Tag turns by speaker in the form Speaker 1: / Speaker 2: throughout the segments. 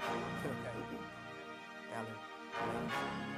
Speaker 1: Phil K. Alan.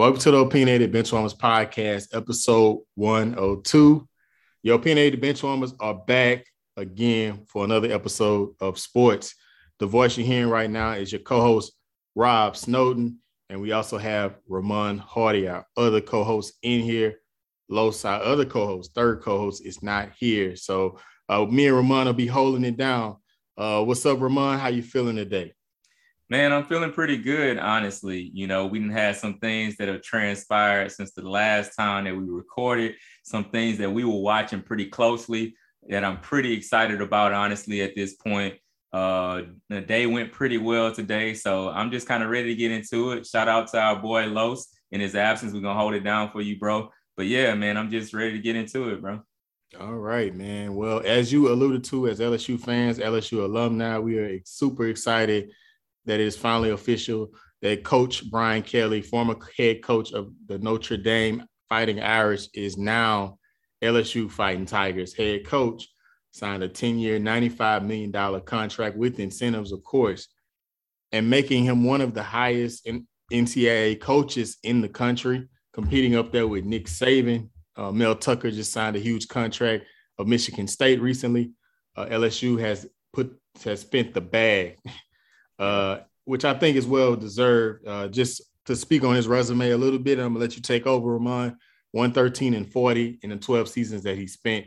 Speaker 2: Welcome to the Opinionated Benchwarmers Podcast, episode 102. Your Opinionated Benchwarmers are back again for another episode of sports. The voice you're hearing right now is your co-host, Rob Snowden, and we also have Ramon Hardy, our other co-host in here. Los, our other co-host, third co-host, is not here. So uh, me and Ramon will be holding it down. Uh, what's up, Ramon? How you feeling today?
Speaker 3: Man, I'm feeling pretty good, honestly. You know, we didn't have some things that have transpired since the last time that we recorded, some things that we were watching pretty closely that I'm pretty excited about, honestly, at this point. Uh, the day went pretty well today, so I'm just kind of ready to get into it. Shout out to our boy Los in his absence. We're gonna hold it down for you, bro. But yeah, man, I'm just ready to get into it, bro.
Speaker 2: All right, man. Well, as you alluded to, as LSU fans, LSU alumni, we are super excited that is finally official that Coach Brian Kelly, former head coach of the Notre Dame Fighting Irish, is now LSU Fighting Tigers head coach. Signed a 10 year, $95 million contract with incentives, of course, and making him one of the highest NCAA coaches in the country, competing up there with Nick Saban. Uh, Mel Tucker just signed a huge contract of Michigan State recently. Uh, LSU has put has spent the bag uh, which I think is well deserved. Uh, just to speak on his resume a little bit, I'm gonna let you take over, Ramon. 113 and 40 in the 12 seasons that he spent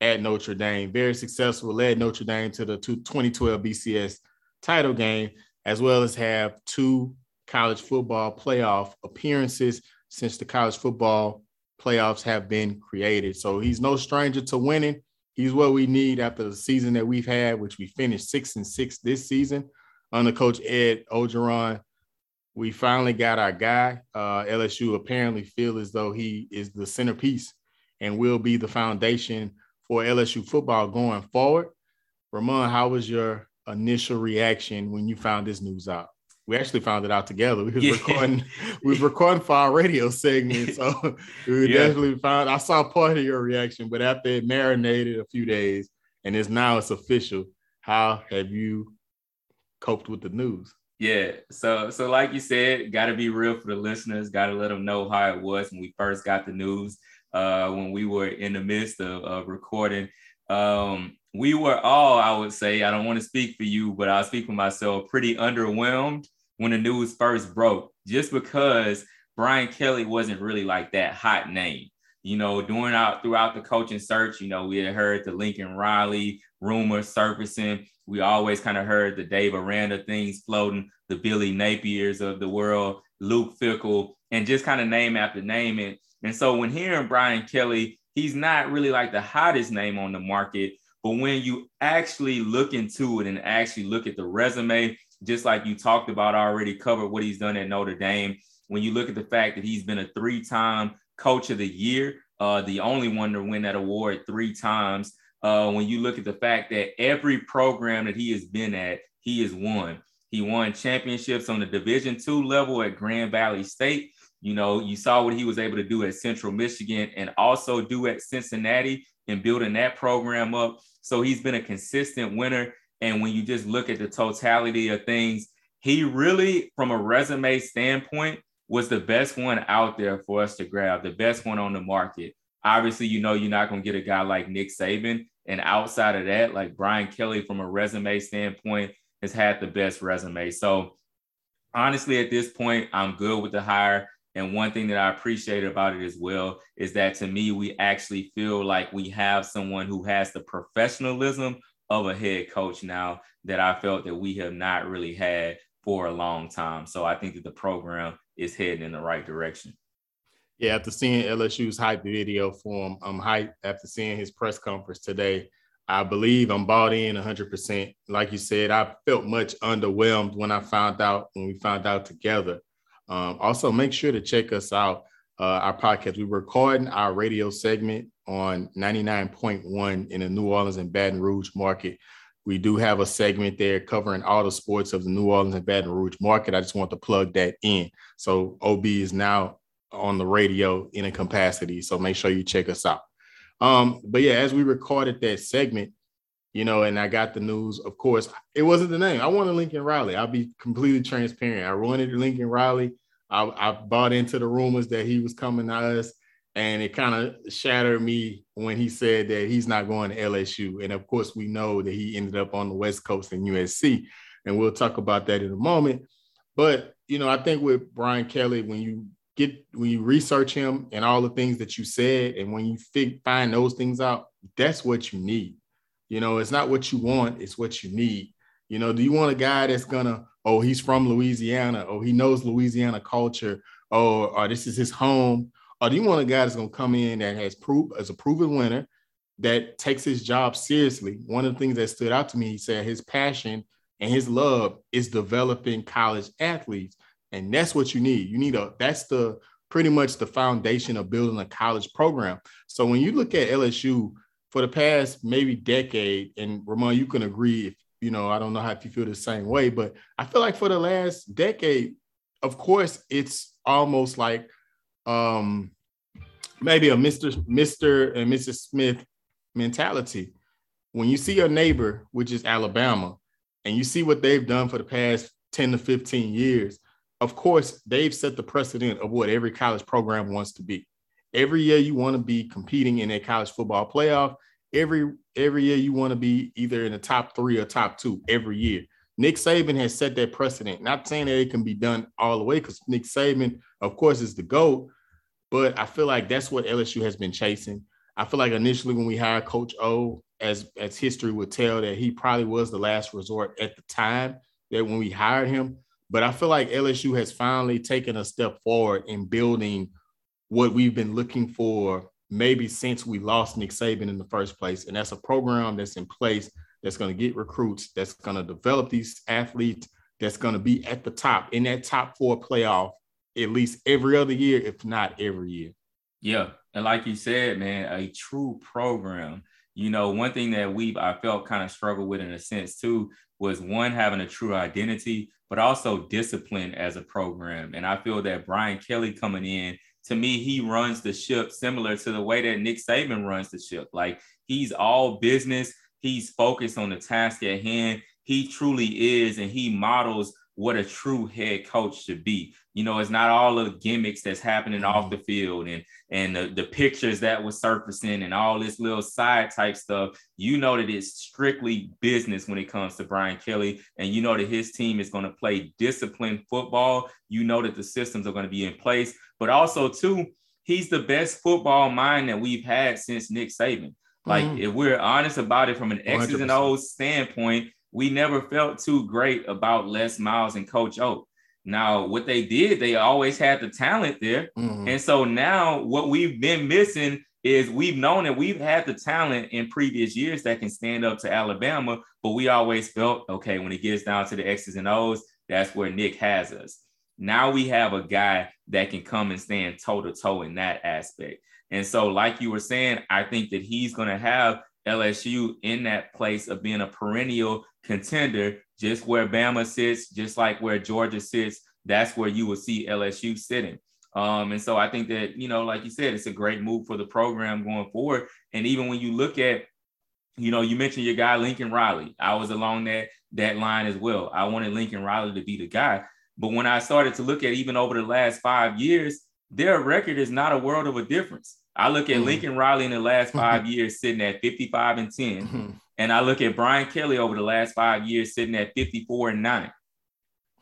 Speaker 2: at Notre Dame. Very successful, led Notre Dame to the 2012 BCS title game, as well as have two college football playoff appearances since the college football playoffs have been created. So he's no stranger to winning. He's what we need after the season that we've had, which we finished six and six this season under Coach Ed Orgeron. We finally got our guy. Uh, LSU apparently feel as though he is the centerpiece and will be the foundation for LSU football going forward. Ramon, how was your initial reaction when you found this news out? We actually found it out together. We was yeah. recording, we was recording for our radio segment. So we yeah. definitely found I saw part of your reaction, but after it marinated a few days and it's now it's official, how have you coped with the news.
Speaker 3: Yeah. So so like you said, got to be real for the listeners. Got to let them know how it was when we first got the news. Uh, when we were in the midst of, of recording, um, we were all, I would say, I don't want to speak for you, but I'll speak for myself, pretty underwhelmed when the news first broke, just because Brian Kelly wasn't really like that hot name. You know, doing out throughout the coaching search, you know, we had heard the Lincoln Riley rumor surfacing we always kind of heard the Dave Aranda things floating, the Billy Napiers of the world, Luke Fickell, and just kind of name after name. And, and so when hearing Brian Kelly, he's not really like the hottest name on the market. But when you actually look into it and actually look at the resume, just like you talked about already, covered what he's done at Notre Dame, when you look at the fact that he's been a three time coach of the year, uh, the only one to win that award three times, uh, when you look at the fact that every program that he has been at, he has won. He won championships on the Division two level at Grand Valley State. You know, you saw what he was able to do at Central Michigan and also do at Cincinnati in building that program up. So he's been a consistent winner. And when you just look at the totality of things, he really, from a resume standpoint, was the best one out there for us to grab, the best one on the market. Obviously, you know, you're not going to get a guy like Nick Saban, and outside of that, like Brian Kelly, from a resume standpoint, has had the best resume. So honestly, at this point, I'm good with the hire. And one thing that I appreciate about it as well is that to me, we actually feel like we have someone who has the professionalism of a head coach now that I felt that we have not really had for a long time. So I think that the program is heading in the right direction.
Speaker 2: Yeah, after seeing LSU's hype video for him, I'm hyped after seeing his press conference today. I believe I'm bought in 100%. Like you said, I felt much underwhelmed when I found out, when we found out together. Um, also, make sure to check us out, uh, our podcast. We're recording our radio segment on 99.1 in the New Orleans and Baton Rouge market. We do have a segment there covering all the sports of the New Orleans and Baton Rouge market. I just want to plug that in. So OB is now on the radio in a capacity. So make sure you check us out. Um, but yeah, as we recorded that segment, you know, and I got the news, of course, it wasn't the name. I wanted Lincoln Riley. I'll be completely transparent. I wanted Lincoln Riley. I, I bought into the rumors that he was coming to us. And it kind of shattered me when he said that he's not going to LSU. And of course, we know that he ended up on the West Coast in USC. And we'll talk about that in a moment. But, you know, I think with Brian Kelly, when you get, when you research him and all the things that you said, and when you fig- find those things out, that's what you need. You know, it's not what you want, it's what you need. You know, do you want a guy that's gonna, oh, he's from Louisiana, oh, he knows Louisiana culture, oh, or this is his home, or do you want a guy that's going to come in that has proof as a proven winner that takes his job seriously? One of the things that stood out to me, he said his passion and his love is developing college athletes. And that's what you need. You need a that's the pretty much the foundation of building a college program. So when you look at LSU for the past maybe decade, and Ramon, you can agree if you know, I don't know how if you feel the same way, but I feel like for the last decade, of course, it's almost like um maybe a Mr. Mr. and Mrs. Smith mentality. When you see your neighbor, which is Alabama, and you see what they've done for the past 10 to 15 years, of course, they've set the precedent of what every college program wants to be. Every year you want to be competing in a college football playoff. Every every year you want to be either in the top three or top two every year. Nick Saban has set that precedent. Not saying that it can be done all the way because Nick Saban, of course, is the GOAT, but I feel like that's what LSU has been chasing. I feel like initially when we hired Coach O, as as history would tell, that he probably was the last resort at the time that when we hired him. But I feel like LSU has finally taken a step forward in building what we've been looking for maybe since we lost Nick Saban in the first place. And that's a program that's in place that's going to get recruits, that's going to develop these athletes, that's going to be at the top in that top four playoff at least every other year, if not every year.
Speaker 3: Yeah. And like you said, man, a true program. You know, one thing that we've I felt kind of struggled with in a sense too was one having a true identity, but also discipline as a program. And I feel that Brian Kelly coming in, to me, he runs the ship similar to the way that Nick Saban runs the ship. Like he's all business, he's focused on the task at hand. He truly is, and he models what a true head coach should be. You know, it's not all of the gimmicks that's happening mm-hmm. off the field and and the, the pictures that was surfacing and all this little side type stuff. You know that it's strictly business when it comes to Brian Kelly, and you know that his team is going to play disciplined football. You know that the systems are going to be in place, but also too, he's the best football mind that we've had since Nick Saban. Like, mm-hmm. if we're honest about it from an X's 100%. and O's standpoint, we never felt too great about Les Miles and Coach O. Now, what they did, they always had the talent there. Mm-hmm. And so now what we've been missing is we've known that we've had the talent in previous years that can stand up to Alabama, but we always felt, okay, when it gets down to the X's and O's, that's where Nick has us. Now we have a guy that can come and stand toe to toe in that aspect. And so, like you were saying, I think that he's going to have LSU in that place of being a perennial contender, just where Bama sits, just like where Georgia sits. That's where you will see LSU sitting. Um, and so I think that, you know, like you said, it's a great move for the program going forward. And even when you look at, you know, you mentioned your guy Lincoln Riley. I was along that that line as well. I wanted Lincoln Riley to be the guy. But when I started to look at even over the last five years, their record is not a world of a difference. I look at mm-hmm. Lincoln Riley in the last 5 mm-hmm. years sitting at 55 and 10. Mm-hmm. And I look at Brian Kelly over the last five years sitting at 54 and 9.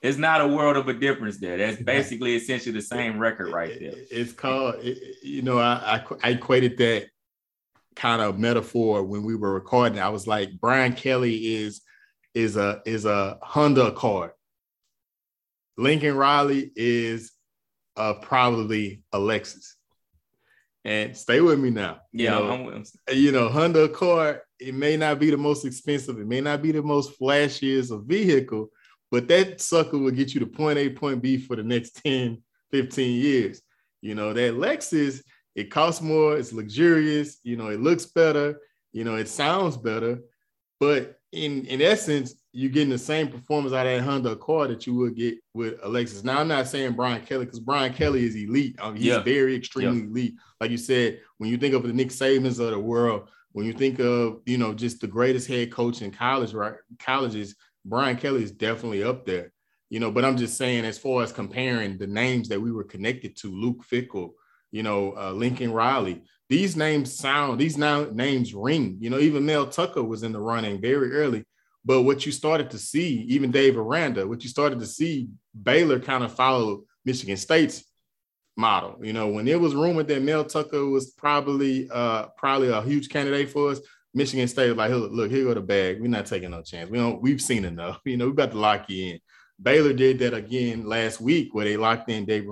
Speaker 3: It's not a world of a difference there. That's basically essentially the same record right there.
Speaker 2: It's called, you know, I, I, I equated that kind of metaphor when we were recording. I was like, Brian Kelly is is a is a Honda Accord. Lincoln Riley is uh, probably a Lexus. And stay with me now.
Speaker 3: Yeah,
Speaker 2: you know, you know, Honda Accord, it may not be the most expensive, it may not be the most flashiest of vehicle, but that sucker will get you to point A, point B for the next 10, 15 years. You know, that Lexus, it costs more, it's luxurious, you know, it looks better, you know, it sounds better, but in in essence, you're getting the same performance out of that Honda Accord that you would get with a Lexus. Now, I'm not saying Brian Kelly because Brian Kelly is elite. Um, he's yeah. very extremely yeah. elite. Like you said, when you think of the Nick Sabans of the world, when you think of you know just the greatest head coach in college, right? Colleges, Brian Kelly is definitely up there. You know, but I'm just saying, as far as comparing the names that we were connected to, Luke Fickell, you know, uh, Lincoln Riley, these names sound, these now names ring. You know, even Mel Tucker was in the running very early. But what you started to see, even Dave Aranda, what you started to see, Baylor kind of followed Michigan State's model. You know, when it was rumored that Mel Tucker was probably uh probably a huge candidate for us, Michigan State was like, look, here go the bag. We're not taking no chance. We don't. We've seen enough. You know, we've got to lock you in. Baylor did that again last week where they locked in Dave,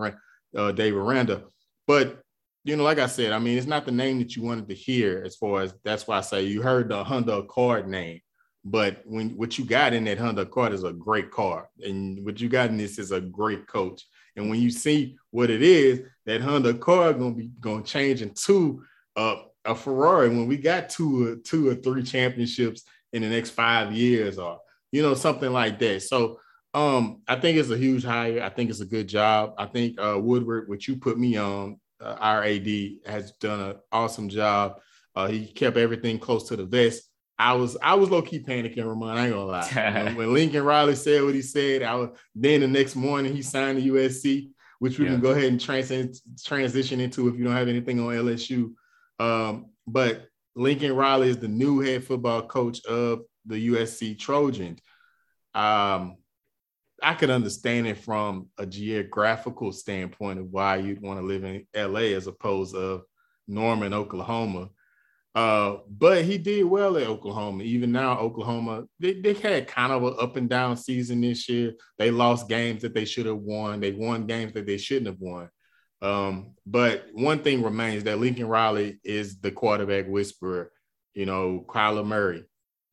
Speaker 2: uh, Dave Aranda. But you know, like I said, I mean, it's not the name that you wanted to hear. As far as that's why I say you heard the Honda Accord name. But when what you got in that Honda Accord is a great car, and what you got in this is a great coach. And when you see what it is, that Honda Accord gonna be gonna change into a, Ferrari when we got two or two or three championships in the next five years, or you know something like that. So um, I think it's a huge hire. I think it's a good job. I think uh, Woodward, what you put me on, uh, our AD has done an awesome job. Uh, he kept everything close to the vest. I was I was low key panicking, Ramon. I ain't gonna lie. when, when, Lincoln Riley said what he said, I was then the next morning he signed the USC, which we yeah. can go ahead and trans- transition into if you don't have anything on LSU. Um, but Lincoln Riley is the new head football coach of the USC Trojans. Um, I could understand it from a geographical standpoint of why you'd want to live in LA as opposed to Norman, Oklahoma uh, but he did well at Oklahoma. Even now, Oklahoma, they, they had kind of an up and down season this year. They lost games that they should have won. They won games that they shouldn't have won. Um, but one thing remains that Lincoln Riley is the quarterback whisperer. You know, Kyler Murray,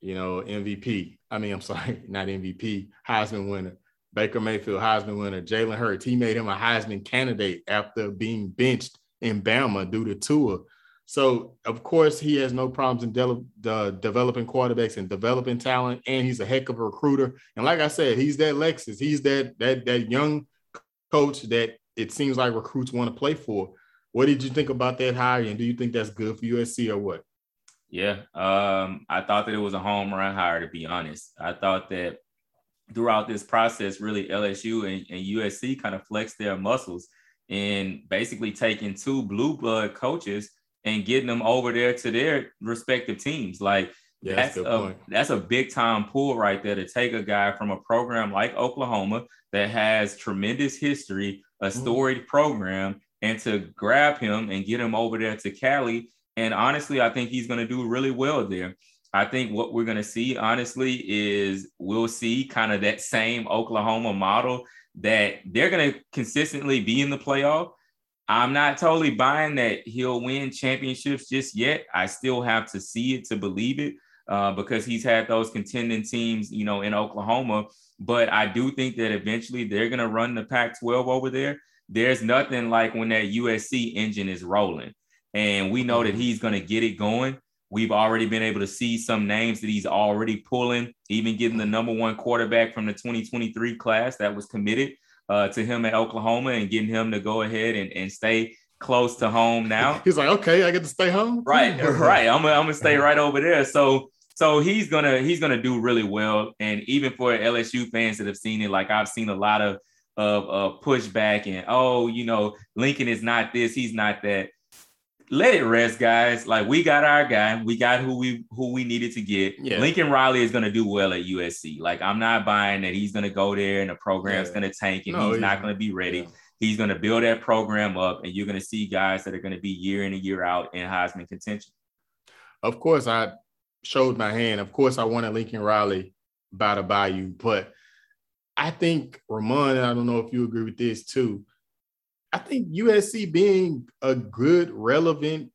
Speaker 2: you know, MVP. I mean, I'm sorry, not MVP, Heisman winner. Baker Mayfield, Heisman winner. Jalen Hurts, he made him a Heisman candidate after being benched in Bama due to Tua. So of course he has no problems in de- developing quarterbacks and developing talent, and he's a heck of a recruiter. And like I said, he's that Lexus. He's that that that young coach that it seems like recruits want to play for. What did you think about that hire, and do you think that's good for USC or what?
Speaker 3: Yeah, um, I thought that it was a home run hire. To be honest, I thought that throughout this process, really LSU and, and USC kind of flexed their muscles in basically taking two blue blood coaches and getting them over there to their respective teams. Like yeah, that's, that's a point. that's a big time pull right there to take a guy from a program like Oklahoma that has tremendous history, a mm-hmm. storied mm. program, and to grab him and get him over there to Cali. And honestly, I think he's going to do really well there. I think what we're going to see, honestly, is we'll see kind of that same Oklahoma model that they're going to consistently be in the playoff, I'm not totally buying that he'll win championships just yet. I still have to see it to believe it uh, because he's had those contending teams, you know, in Oklahoma. But I do think that eventually they're going to run the Pac 12 over there. There's nothing like when that USC engine is rolling. And we know that he's going to get it going. We've already been able to see some names that he's already pulling, even getting the number one quarterback from the 2023 class that was committed uh, to him at Oklahoma and getting him to go ahead and, and stay close to home now.
Speaker 2: He's like, okay, I get to stay home.
Speaker 3: Right, right. I'm gonna, I'm gonna stay right over there. So so he's gonna he's gonna do really well. And even for LSU fans that have seen it, like I've seen a lot of of, of pushback and oh, you know, Lincoln is not this, he's not that. Let it rest, guys. Like we got our guy, we got who we who we needed to get. Yeah. Lincoln Riley is gonna do well at USC. Like I'm not buying that he's gonna go there and the program's yeah. gonna tank and no, he's not gonna be ready. Yeah. He's gonna build that program up, and you're gonna see guys that are gonna be year in and year out in Heisman contention.
Speaker 2: Of course, I showed my hand. Of course, I wanted Lincoln Riley by the bayou, but I think Ramon, I don't know if you agree with this too. I think USC being a good, relevant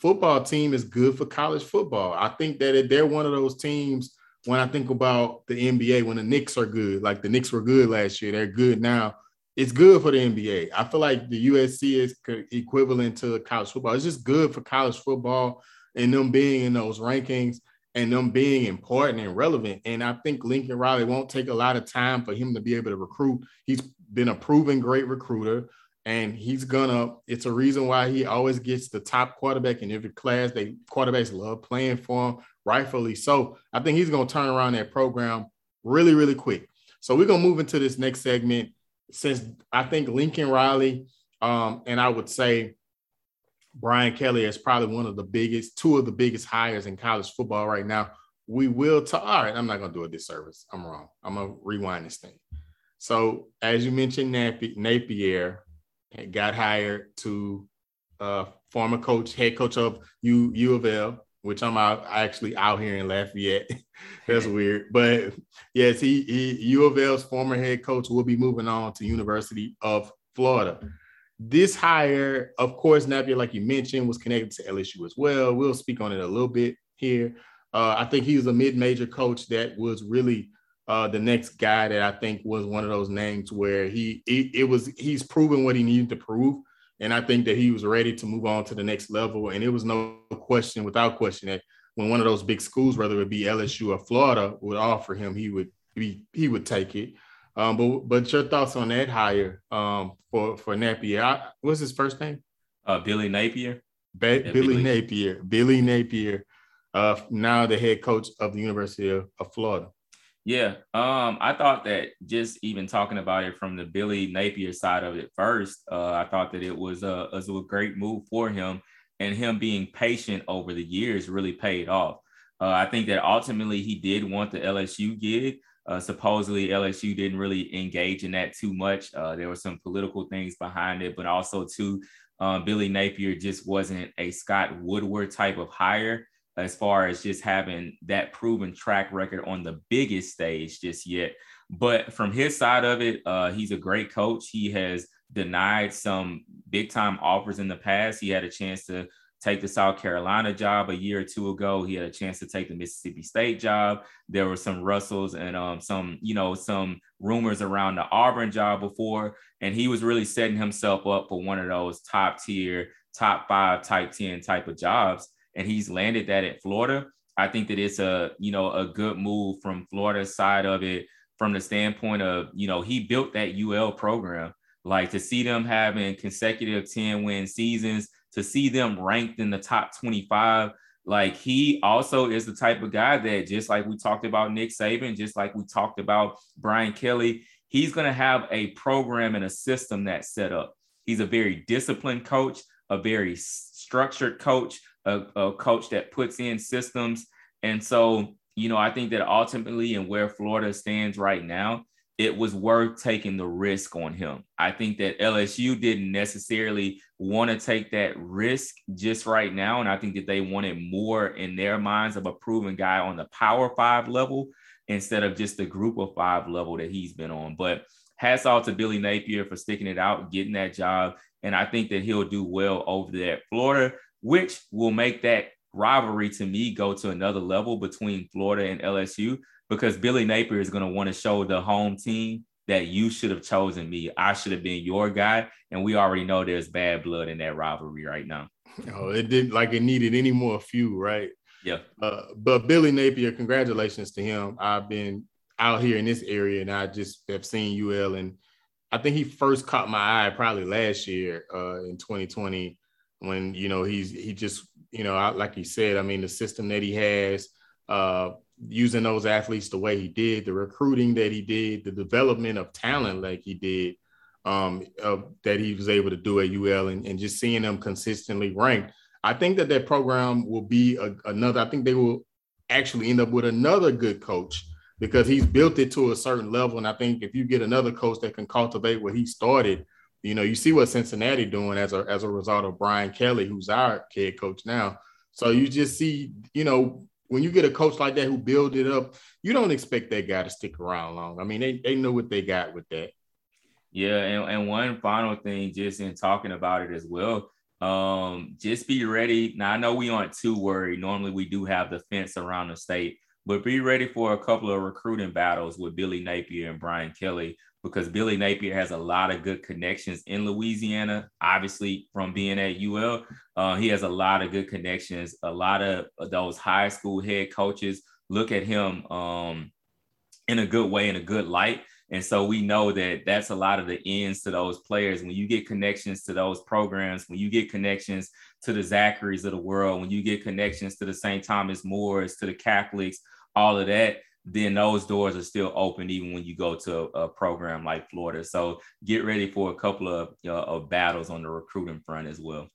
Speaker 2: football team is good for college football. I think that they're one of those teams when I think about the NBA, when the Knicks are good, like the Knicks were good last year, they're good now. It's good for the NBA. I feel like the USC is equivalent to college football. It's just good for college football and them being in those rankings and them being important and relevant. And I think Lincoln Riley won't take a lot of time for him to be able to recruit. He's been a proven great recruiter and he's gonna. It's a reason why he always gets the top quarterback in every class. They quarterbacks love playing for him, rightfully so. I think he's gonna turn around that program really, really quick. So we're gonna move into this next segment. Since I think Lincoln Riley, um, and I would say Brian Kelly is probably one of the biggest, two of the biggest hires in college football right now. We will talk. All right, I'm not gonna do a disservice. I'm wrong. I'm gonna rewind this thing. So as you mentioned, Napier, got hired to uh, former coach, head coach of U, U of L, which I'm out, actually out here in Lafayette. That's weird. But yes, he, he U of L's former head coach will be moving on to University of Florida. This hire, of course, Napier, like you mentioned, was connected to LSU as well. We'll speak on it a little bit here. Uh, I think he was a mid-major coach that was really uh, the next guy that I think was one of those names where he it, it, was he's proven what he needed to prove, and I think that he was ready to move on to the next level. And it was no question, without question, that when one of those big schools, whether it be LSU or Florida, would offer him, he would be he would take it. Um, but but your thoughts on that hire um, for for Napier? I, what's his first name?
Speaker 3: Uh, Billy Napier.
Speaker 2: Ba- yeah, Billy, Billy, Napier. Billy Napier. Uh, now the head coach of the University of, of Florida.
Speaker 3: Yeah, um, I thought that just even talking about it from the Billy Napier side of it first, uh, I thought that it was a, was a great move for him, and him being patient over the years really paid off. Uh, I think that ultimately he did want the LSU gig. Uh, supposedly LSU didn't really engage in that too much. Uh, there were some political things behind it, but also too, um, Billy Napier just wasn't a Scott Woodward type of hire as far as just having that proven track record on the biggest stage just yet. But from his side of it, uh, he's a great coach. He has denied some big time offers in the past. He had a chance to take the South Carolina job a year or two ago. He had a chance to take the Mississippi State job. There were some Russells and um, some, you know, some rumors around the Auburn job before, and he was really setting himself up for one of those top tier, top five, type 10 type of jobs and he's landed that at Florida. I think that it's a you know a good move from Florida's side of it from the standpoint of you know he built that UL program like to see them having consecutive 10 win seasons to see them ranked in the top 25 like he also is the type of guy that just like we talked about Nick Saban just like we talked about Brian Kelly he's going to have a program and a system that's set up he's a very disciplined coach a very structured coach a, a coach that puts in systems. And so, you know, I think that ultimately, and where Florida stands right now, it was worth taking the risk on him. I think that LSU didn't necessarily want to take that risk just right now. And I think that they wanted more in their minds of a proven guy on the power five level instead of just the group of five level that he's been on. But hats off to Billy Napier for sticking it out, getting that job. And I think that he'll do well over there at Florida which will make that rivalry to me go to another level between Florida and LSU because Billy Napier is going to want to show the home team that you should have chosen me. I should have been your guy. And we already know there's bad blood in that rivalry right now.
Speaker 2: Oh, it didn't like it needed any more fuel, right?
Speaker 3: Yeah.
Speaker 2: Uh, but Billy Napier, congratulations to him. I've been out here in this area and I just have seen UL and I think he first caught my eye probably last year uh, in 2020 when you know he's he just you know like he said i mean the system that he has uh using those athletes the way he did the recruiting that he did the development of talent like he did um, uh, that he was able to do at UL and, and just seeing them consistently ranked. I think that that program will be a, another. I think they will actually end up with another good coach because he's built it to a certain level. And I think if you get another coach that can cultivate what he started, you know, you see what Cincinnati doing as a as a result of Brian Kelly, who's our head coach now. So you just see, you know, when you get a coach like that who build it up, you don't expect that guy to stick around long. I mean, they, they know what they got with that.
Speaker 3: Yeah, and, and one final thing, just in talking about it as well, um, just be ready. Now I know we aren't too worried. Normally we do have the fence around the state, but be ready for a couple of recruiting battles with Billy Napier and Brian Kelly because Billy Napier has a lot of good connections in Louisiana. Obviously, from being at UL, uh, he has a lot of good connections. A lot of those high school head coaches look at him um, in a good way, in a good light. And so we know that that's a lot of the ends to those players. When you get connections to those programs, when you get connections to the Zacharys of the world, when you get connections to the St. Thomas Mores, to the Catholics, all of that, then those doors are still open even when you go to a, program like Florida. So get ready for a couple of, uh, of battles on the recruiting front as well.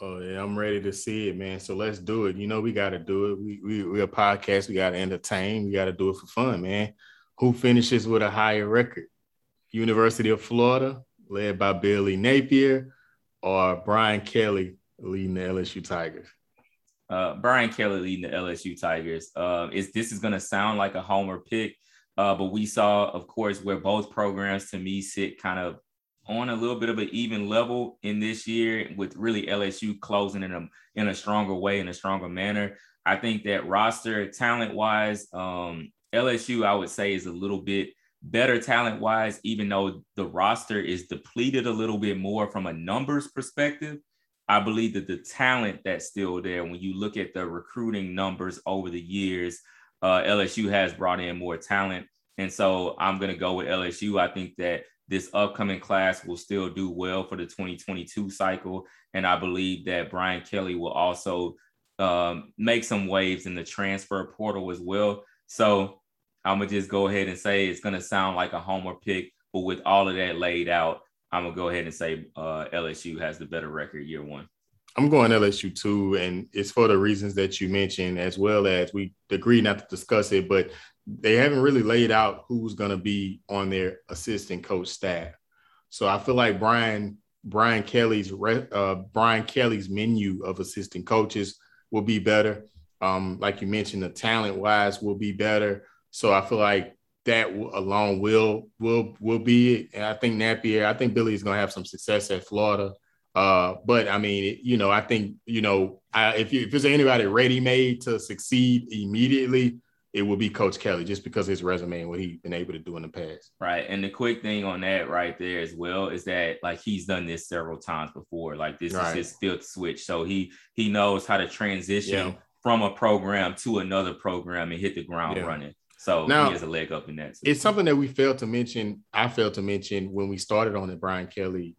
Speaker 2: Oh yeah, I'm ready to see it, man. So let's do it. You know, we got to do it. We we we a podcast. We got to entertain. We got to do it for fun, man. Who finishes with a higher record? University of Florida, led by Billy Napier, or Brian Kelly leading the LSU Tigers?
Speaker 3: Uh, Brian Kelly leading the LSU Tigers. Uh, is this is going to sound like a homer pick, uh, but we saw, of course, where both programs to me sit kind of on a little bit of an even level in this year, with really LSU closing in a in a stronger way, in a stronger manner. I think that roster talent wise, um, LSU I would say is a little bit better talent wise, even though the roster is depleted a little bit more from a numbers perspective. I believe that the talent that's still there, when you look at the recruiting numbers over the years, uh, LSU has brought in more talent. And so I'm going to go with LSU. I think that this upcoming class will still do well for the 2022 cycle. And I believe that Brian Kelly will also um, make some waves in the transfer portal as well. So I'm going to just go ahead and say it's going to sound like a homer pick, but with all of that laid out, I'm gonna go ahead and say uh, LSU has the better record year one.
Speaker 2: I'm going LSU too, and it's for the reasons that you mentioned, as well as we agreed not to discuss it, but they haven't really laid out who's going to be on their assistant coach staff. So I feel like Brian Brian Kelly's uh, Brian Kelly's menu of assistant coaches will be better. Um, like you mentioned, the talent wise will be better. So I feel like that alone will will will be it. And I think Napier, I think Billy is going to have some success at Florida. Uh, but I mean, you know, I think you know, I, if you, if there's anybody ready made to succeed immediately, it will be Coach Kelly, just because his resume and what he's been able to do in the past.
Speaker 3: Right, and the quick thing on that right there as well is that like he's done this several times before. Like this right. is his fifth switch, so he he knows how to transition yeah. from a program to another program and hit the ground yeah. running. So now, he has a leg up in that.
Speaker 2: It's something that we failed to mention. I failed to mention when we started on the Brian Kelly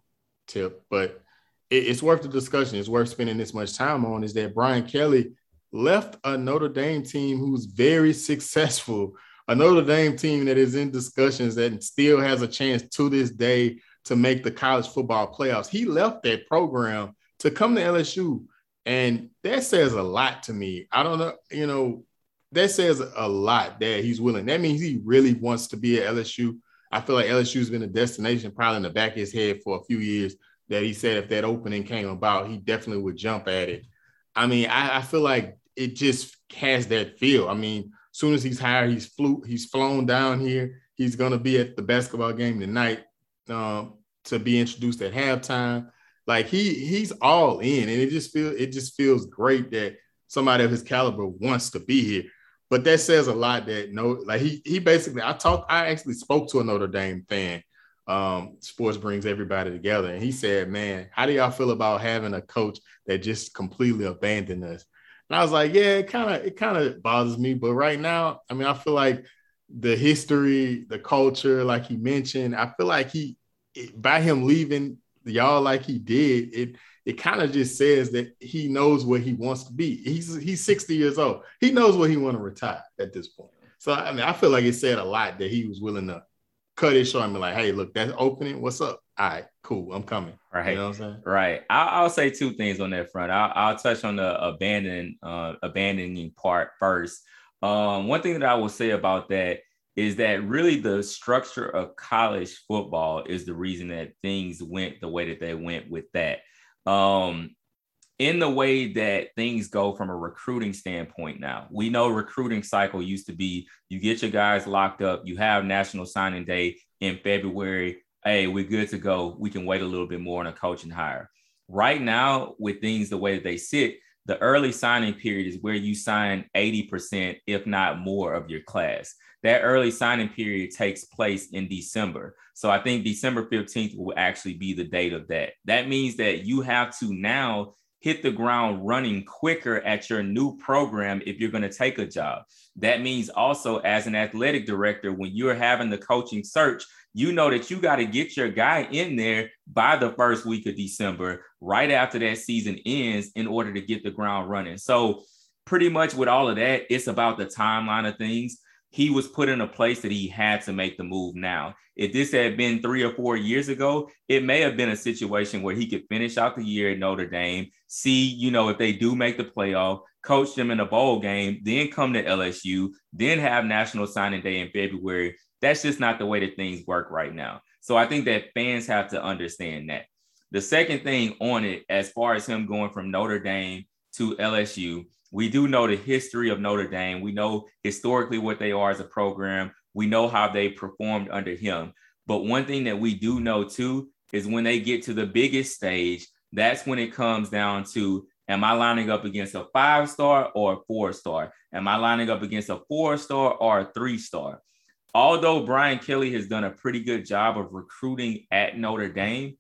Speaker 2: tip, but it, it's worth the discussion. It's worth spending this much time on. Is that Brian Kelly left a Notre Dame team who's very successful, a Notre Dame team that is in discussions that still has a chance to this day to make the college football playoffs. He left that program to come to LSU. And that says a lot to me. I don't know, you know, that says a lot that he's willing. That means he really wants to be at LSU. I feel like LSU's been a destination probably in the back of his head for a few years that he said if that opening came about, he definitely would jump at it. I mean, I, I feel like it just has that feel. I mean, as soon as he's hired, he's flew, he's flown down here. He's gonna be at the basketball game tonight um, to be introduced at halftime. Like he he's all in, and it just feels it just feels great that somebody of his caliber wants to be here. But that says a lot that no, like he he basically I talked, I actually spoke to a Notre Dame fan. Um, sports brings everybody together. And he said, Man, how do y'all feel about having a coach that just completely abandoned us? And I was like, Yeah, it kind of it kind of bothers me. But right now, I mean, I feel like the history, the culture, like he mentioned, I feel like he by him leaving y'all like he did, it it kind of just says that he knows where he wants to be. He's he's 60 years old. He knows where he want to retire at this point. So I mean, I feel like it said a lot that he was willing to cut it short and be like, hey, look, that's opening. What's up? All right, cool. I'm coming.
Speaker 3: Right.
Speaker 2: You know what I'm saying?
Speaker 3: Right. I'll, I'll say two things on that front. I'll, I'll touch on the abandon, uh, abandoning part first. Um, one thing that I will say about that is that really the structure of college football is the reason that things went the way that they went with that. Um, in the way that things go from a recruiting standpoint now. We know recruiting cycle used to be you get your guys locked up, you have national signing day in February. Hey, we're good to go. We can wait a little bit more on a coaching hire. Right now, with things the way that they sit, the early signing period is where you sign 80%, if not more, of your class. That early signing period takes place in December. So I think December 15th will actually be the date of that. That means that you have to now hit the ground running quicker at your new program if you're going to take a job. That means also, as an athletic director, when you're having the coaching search, you know that you got to get your guy in there by the first week of December, right after that season ends, in order to get the ground running. So, pretty much with all of that, it's about the timeline of things he was put in a place that he had to make the move now. If this had been three or four years ago, it may have been a situation where he could finish out the year at Notre Dame, see, you know, if they do make the playoff, coach them in a bowl game, then come to LSU, then have National Signing Day in February. That's just not the way that things work right now. So I think that fans have to understand that. The second thing on it, as far as him going from Notre Dame to LSU, we do know the history of Notre Dame. We know historically what they are as a program. We know how they performed under him. But one thing that we do know too is when they get to the biggest stage, that's when it comes down to am I lining up against a five star or a four star? Am I lining up against a four star or a three star? Although Brian Kelly has done a pretty good job of recruiting at Notre Dame,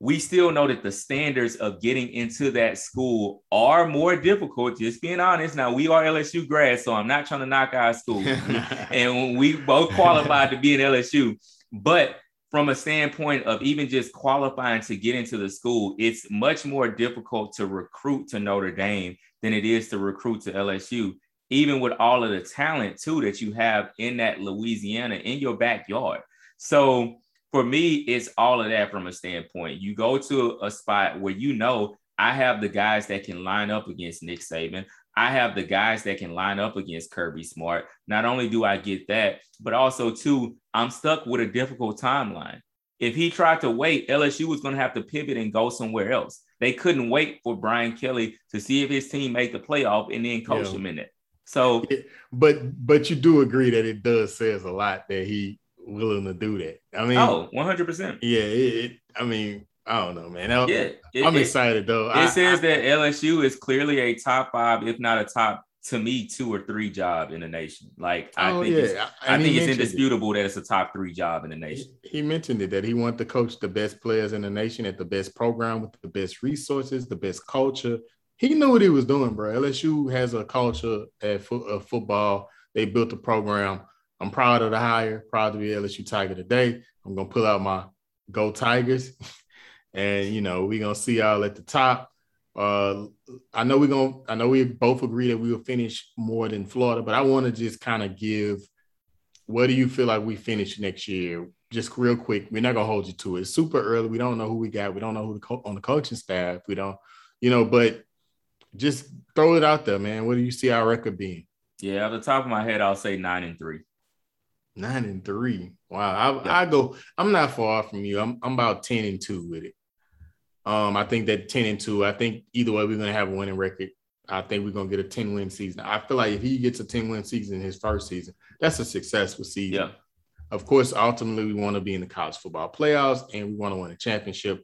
Speaker 3: we still know that the standards of getting into that school are more difficult. Just being honest. Now we are LSU grads, so I'm not trying to knock our school, and we both qualified to be in LSU. But from a standpoint of even just qualifying to get into the school, it's much more difficult to recruit to Notre Dame than it is to recruit to LSU. Even with all of the talent too that you have in that Louisiana in your backyard. So for me, it's all of that from a standpoint. You go to a spot where you know I have the guys that can line up against Nick Saban. I have the guys that can line up against Kirby Smart. Not only do I get that, but also too, I'm stuck with a difficult timeline. If he tried to wait, LSU was going to have to pivot and go somewhere else. They couldn't wait for Brian Kelly to see if his team made the playoff and then coach yeah. him in it. So,
Speaker 2: but but you do agree that it does says a lot that he willing to do that. I mean,
Speaker 3: oh, 100%.
Speaker 2: Yeah, it, it, I mean, I don't know, man. I,
Speaker 3: yeah,
Speaker 2: it, I'm excited though.
Speaker 3: It I, says I, that LSU is clearly a top five, if not a top to me, two or three job in the nation. Like I oh, think, yeah. it's, I think it's indisputable that it's a top three job in the nation.
Speaker 2: He, he mentioned it that he wanted to coach the best players in the nation at the best program with the best resources, the best culture. He knew what he was doing, bro. LSU has a culture at fo- of football. They built a program I'm proud of the hire, proud to be LSU Tiger today. I'm gonna pull out my Go Tigers, and you know we're gonna see y'all at the top. Uh, I know we're gonna. I know we both agree that we will finish more than Florida, but I want to just kind of give. What do you feel like we finish next year? Just real quick. We're not gonna hold you to it. It's super early. We don't know who we got. We don't know who the co- on the coaching staff. We don't, you know. But just throw it out there, man. What do you see our record being?
Speaker 3: Yeah, at the top of my head, I'll say nine and three.
Speaker 2: Nine and three. Wow. I, yeah. I go, I'm not far from you. I'm, I'm about 10 and two with it. Um, I think that 10 and two, I think either way, we're going to have a winning record. I think we're going to get a 10 win season. I feel like if he gets a 10 win season in his first season, that's a successful season. Yeah. Of course, ultimately, we want to be in the college football playoffs and we want to win a championship.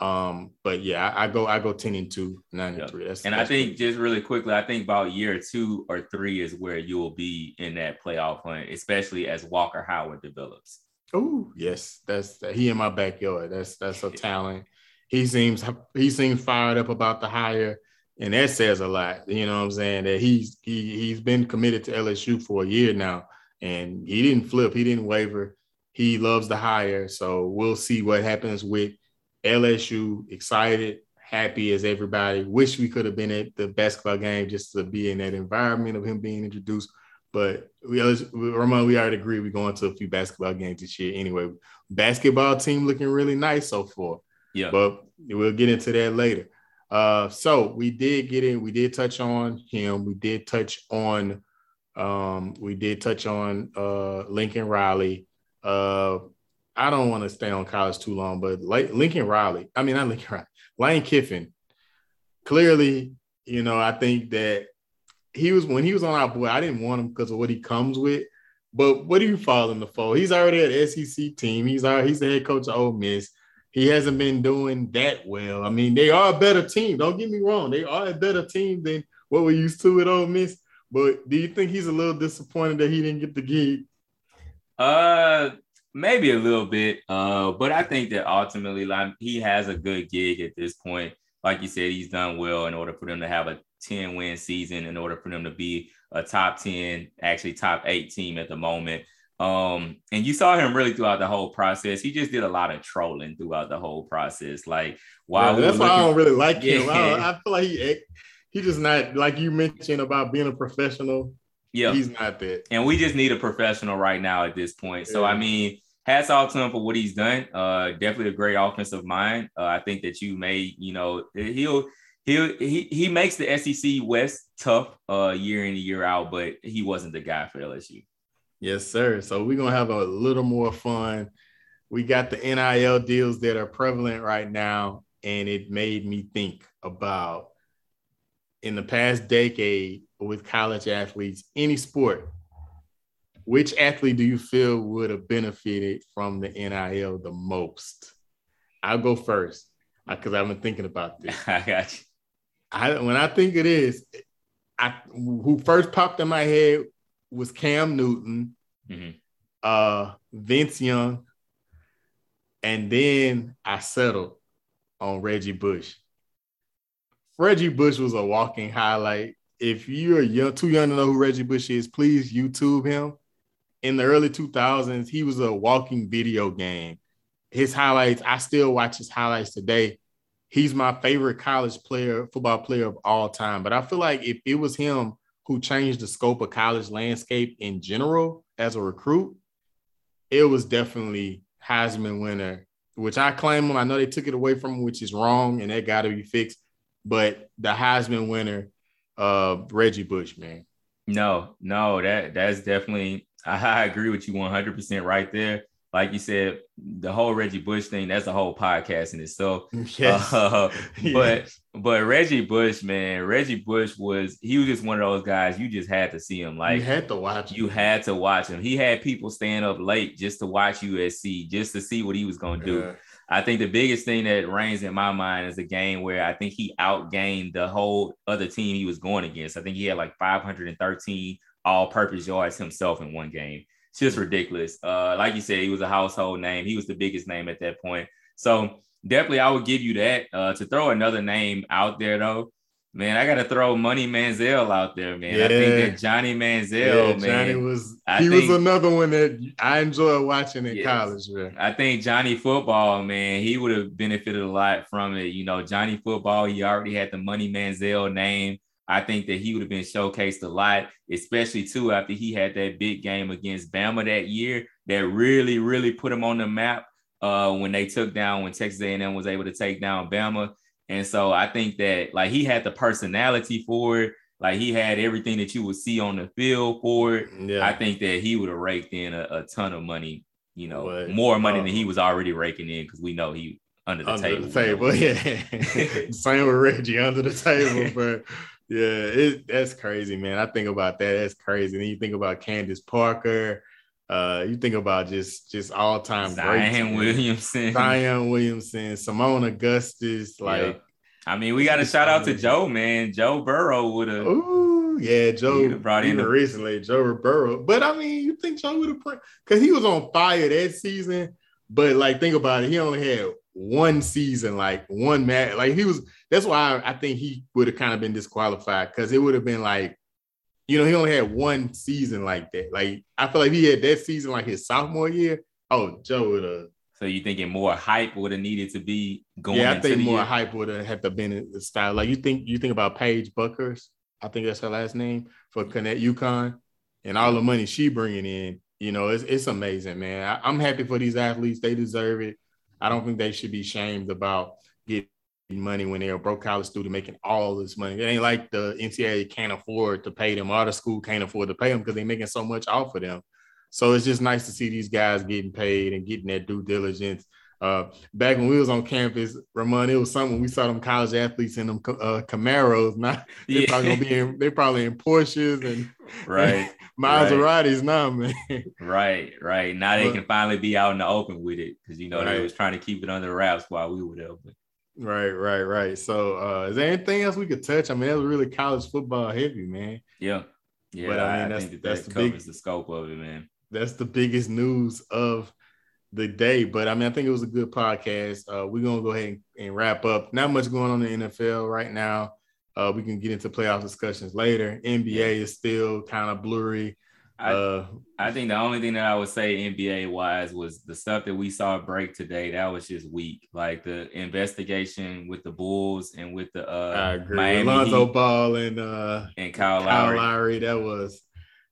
Speaker 2: Um, but yeah, I, I, go I go 10 and 2, 9 and 3. That's,
Speaker 3: and
Speaker 2: that's
Speaker 3: I think just really quickly, I think about year two or three is where you will be in that playoff hunt, especially as Walker Howard develops.
Speaker 2: Oh, yes. That's he in my backyard. That's that's a talent. He seems he seems fired up about the hire, and that says a lot. You know what I'm saying? That he's he he's been committed to LSU for a year now, and he didn't flip, he didn't waver. He loves the hire. So we'll see what happens with LSU excited, happy as everybody. Wish we could have been at the basketball game just to be in that environment of him being introduced. But we, Ramon, we already agree we're going to a few basketball games this year anyway. Basketball team looking really nice so far.
Speaker 3: Yeah.
Speaker 2: But we'll get into that later. Uh, so we did get in, we did touch on him. We did touch on um, we did touch on uh Lincoln Riley. Uh I don't want to stay on college too long, but like Lincoln Riley, I mean not Lincoln Riley, Lane Kiffin. Clearly, you know, I think that he was when he was on our board, I didn't want him because of what he comes with. But what do you fall in the fold? He's already at SEC team. He's our, he's the head coach of Ole Miss. He hasn't been doing that well. I mean, they are a better team. Don't get me wrong. They are a better team than what we're used to at Ole Miss. But do you think he's a little disappointed that he didn't get the gig?
Speaker 3: Uh, maybe a little bit. Uh, but I think that ultimately, like he has a good gig at this point. Like you said, he's done well in order for them to have a 10 win season, in order for them to be a top 10, actually top eight team at the moment. Um, and you saw him really throughout the whole process. He just did a lot of trolling throughout the whole process. Like,
Speaker 2: wow, yeah, that's why I don't really like yeah. him. I, I, feel like he he just not like you mentioned about being a professional.
Speaker 3: Yeah,
Speaker 2: he's not that.
Speaker 3: And we just need a professional right now at this point. Yeah. So I mean, hats off to him for what he's done. Uh, definitely a great offensive mind. Uh, I think that you may, you know, he'll he'll he he makes the SEC West tough uh year in and year out, but he wasn't the guy for LSU.
Speaker 2: Yes, sir. So we're gonna have a little more fun. We got the NIL deals that are prevalent right now, and it made me think about in the past decade with college athletes, any sport, which athlete do you feel would have benefited from the NIL the most? I'll go first because I've been thinking about this.
Speaker 3: I got you.
Speaker 2: I when I think of this, I who first popped in my head was Cam Newton, mm-hmm. uh, Vince Young, and then I settled on Reggie Bush. Reggie Bush was a walking highlight. If you're young, too young to know who Reggie Bush is, please YouTube him. In the early 2000s, he was a walking video game. His highlights, I still watch his highlights today. He's my favorite college player, football player of all time. But I feel like if it was him who changed the scope of college landscape in general as a recruit, it was definitely Heisman winner, which I claim him. I know they took it away from him, which is wrong, and that got to be fixed. But the Heisman winner, uh, Reggie Bush, man.
Speaker 3: No, no, that that's definitely I, agree with you 100 percent right there. Like you said, the whole Reggie Bush thing, that's a whole podcast in itself. Yes. Uh, but yes. but Reggie Bush, man, Reggie Bush was he was just one of those guys you just had to see him. Like
Speaker 2: you had to watch him.
Speaker 3: You had to watch him. He had people staying up late just to watch USC, just to see what he was gonna do. Yeah. I think the biggest thing that reigns in my mind is a game where I think he outgained the whole other team he was going against. I think he had like 513 all-purpose yards himself in one game. It's just ridiculous. Uh, like you said, he was a household name. He was the biggest name at that point. So definitely, I would give you that. Uh, to throw another name out there though, Man, I gotta throw Money Manziel out there, man. Yeah. I think that Johnny Manziel, yeah, man.
Speaker 2: Johnny was I he think, was another one that I enjoyed watching in yes, college, man.
Speaker 3: I think Johnny football, man, he would have benefited a lot from it. You know, Johnny football, he already had the Money Manziel name. I think that he would have been showcased a lot, especially too after he had that big game against Bama that year that really, really put him on the map. Uh, when they took down when Texas A&M was able to take down Bama, and so I think that like he had the personality for it. Like he had everything that you would see on the field for it. Yeah. I think that he would have raked in a, a ton of money, you know, but, more money than he um, was already raking in because we know he under the
Speaker 2: under
Speaker 3: table.
Speaker 2: The table, yeah. Same with Reggie under the table, but yeah, it, that's crazy, man. I think about that. That's crazy. And then you think about Candace Parker. Uh, you think about just just all time
Speaker 3: Zion Williamson,
Speaker 2: Zion Williamson, Seimone Augustus. Like, yeah.
Speaker 3: I mean, we got to shout out to Joe, man. Joe Burrow would have.
Speaker 2: Ooh, yeah, Joe brought in recently. Joe Burrow, but I mean, you think Joe would have because he was on fire that season. But like, think about it. He only had one season, like one match. Like he was. That's why I, I think he would have kind of been disqualified because it would have been like you know, he only had one season like that. Like I feel like he had that season like his sophomore year. Oh, Joe would have.
Speaker 3: So you thinking more hype would have needed to be going?
Speaker 2: Yeah, I think more
Speaker 3: year?
Speaker 2: hype would have had to been in the style. Like you think you think about Paige Bueckers. I think that's her last name for Connect UConn. and all the money she bringing in, you know, it's it's amazing, man. I, I'm happy for these athletes; they deserve it. I don't think they should be shamed about money when they're a broke college student making all this money. It ain't like the NCAA can't afford to pay them, or the school can't afford to pay them because they're making so much off of them. So it's just nice to see these guys getting paid and getting that due diligence. Uh, back when we was on campus, Ramon, it was something we saw them college athletes in them uh, Camaros. Not they're yeah. probably gonna be in, they're probably in Porsches and
Speaker 3: right
Speaker 2: Maseratis right. now, man.
Speaker 3: Right, right. Now they but, can finally be out in the open with it because you know right. they was trying to keep it under wraps while we were there. But.
Speaker 2: Right, right, right. So, uh, is there anything else we could touch? I mean, that was really college football heavy, man.
Speaker 3: Yeah, yeah. But I mean, that's, that that's that the covers big, the scope of it, man.
Speaker 2: That's the biggest news of the day. But I mean, I think it was a good podcast. Uh, we're gonna go ahead and, and, wrap up. Not much going on in the NFL right now. Uh, we can get into playoff discussions later. NBA is still kind of blurry.
Speaker 3: I, uh, I think the only thing that I would say NBA wise was the stuff that we saw break today. That was just weak. Like the investigation with the Bulls and with the uh, I
Speaker 2: agree. Miami Alonzo Heat Ball and uh,
Speaker 3: and Kyle, Kyle Lowry.
Speaker 2: Lowry. That was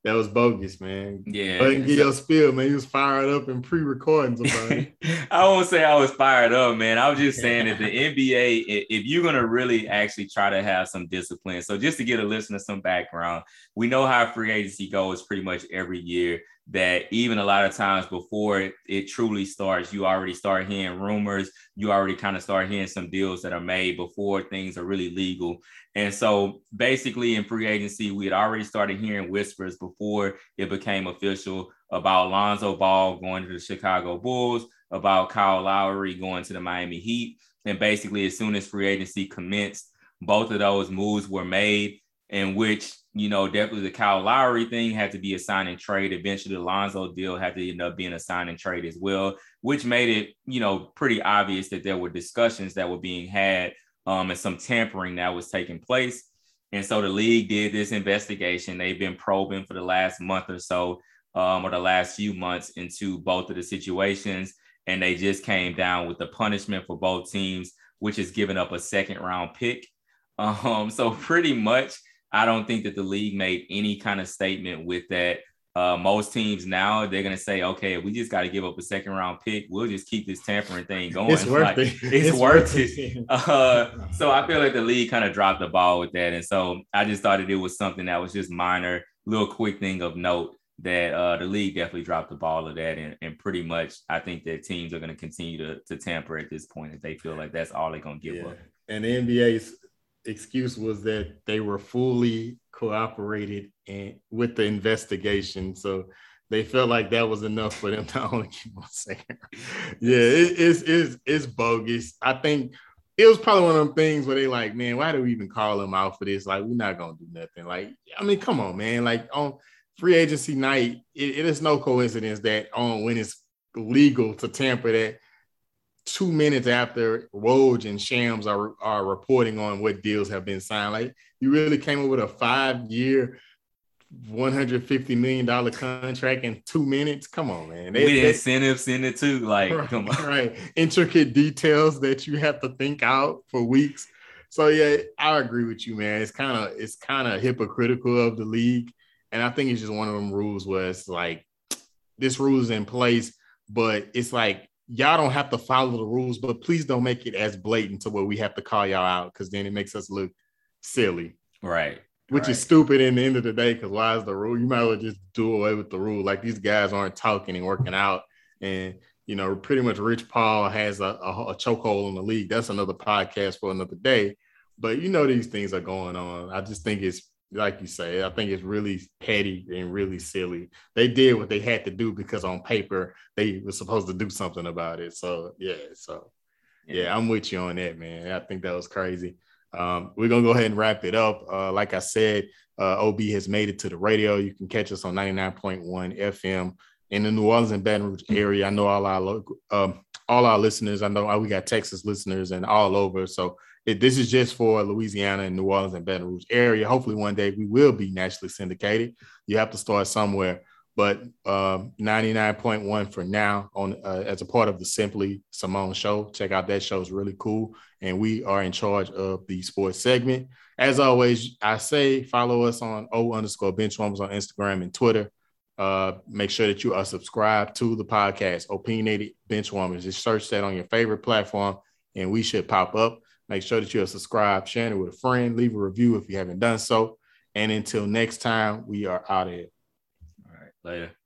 Speaker 2: that was bogus, man.
Speaker 3: Yeah.
Speaker 2: But get your spill, man. He was fired up in pre-recordings about it.
Speaker 3: I won't say I was fired up, man. I was just saying that the NBA, if you're gonna really actually try to have some discipline, so just to get a listener some background, we know how free agency goes pretty much every year that even a lot of times before it, it, truly starts, you already start hearing rumors. You already kind of start hearing some deals that are made before things are really legal. And so basically in free agency, we had already started hearing whispers before it became official about Lonzo Ball going to the Chicago Bulls, about Kyle Lowry going to the Miami Heat. And basically, as soon as free agency commenced, both of those moves were made in which you know, definitely the Kyle Lowry thing had to be a sign and trade. Eventually, the Lonzo deal had to end up being a sign and trade as well, which made it, you know, pretty obvious that there were discussions that were being had um, and some tampering that was taking place. And so the league did this investigation. They've been probing for the last month or so, um, or the last few months into both of the situations. And they just came down with the punishment for both teams, which is giving up a second round pick. Um, so pretty much I don't think that the league made any kind of statement with that. Uh, most teams now they're gonna say, okay, we just got to give up a second round pick. We'll just keep this tampering thing going.
Speaker 2: It's worth
Speaker 3: like,
Speaker 2: it.
Speaker 3: It's, it's worth it. it. Uh, so I feel like the league kind of dropped the ball with that, and so I just thought that it was something that was just minor, little quick thing of note that uh, the league definitely dropped the ball of that, and, and pretty much I think that teams are going to continue to to tamper at this point if they feel like that's all they're going to give yeah. up.
Speaker 2: And the NBA's excuse was that they were fully cooperated and with the investigation. So they felt like that was enough for them to only keep on saying, yeah, it, it's, it's, it's bogus. I think it was probably one of them things where they like, man, why do we even call them out for this? Like, we're not gonna do nothing. Like, I mean, come on, man. Like on free agency night, it, it is no coincidence that on when it's legal to tamper that two minutes after Woj and Shams are, are reporting on what deals have been signed. Like you really came up with a five year, $150 million contract in two minutes. Come on, man.
Speaker 3: They, With incentives in it too. Like,
Speaker 2: right,
Speaker 3: come on.
Speaker 2: Right. Intricate details that you have to think out for weeks. So yeah, I agree with you, man. It's kind of it's kind of hypocritical of the league. And I think it's just one of them rules where it's like this rule is in place, but it's like y'all don't have to follow the rules, but please don't make it as blatant to where we have to call y'all out because then it makes us look silly.
Speaker 3: Right.
Speaker 2: Which
Speaker 3: right.
Speaker 2: is stupid in the end of the day because why is the rule? You might as well just do away with the rule. Like these guys aren't talking and working out. And, you know, pretty much Rich Paul has a, a, a chokehold in the league. That's another podcast for another day. But you know, these things are going on. I just think it's like you say, I think it's really petty and really silly. They did what they had to do because on paper they were supposed to do something about it. So yeah, so yeah, I'm with you on that, man. I think that was crazy. Um, we're gonna go ahead and wrap it up. Uh, like I said, uh, OB has made it to the radio. You can catch us on 99.1 FM in the New Orleans and Baton Rouge area. I know all our local, um, all our listeners. I know we got Texas listeners and all over. So it, this is just for Louisiana and New Orleans and Baton Rouge area. Hopefully, one day we will be nationally syndicated. You have to start somewhere. but um, 99.1 for now on uh, as a part of the Simply Simone show. Check out that show; it's really cool, and we are in charge of the sports segment. As always, I say follow us on O underscore Benchwarmers on Instagram and Twitter. Uh, make sure that you are subscribed to the podcast, Opinionated Benchwarmers. Just search that on your favorite platform, and we should pop up. Make sure that you are subscribed, sharing it with a friend, leave a review if you haven't done so. And until next time, we are out of here.
Speaker 3: All right, later.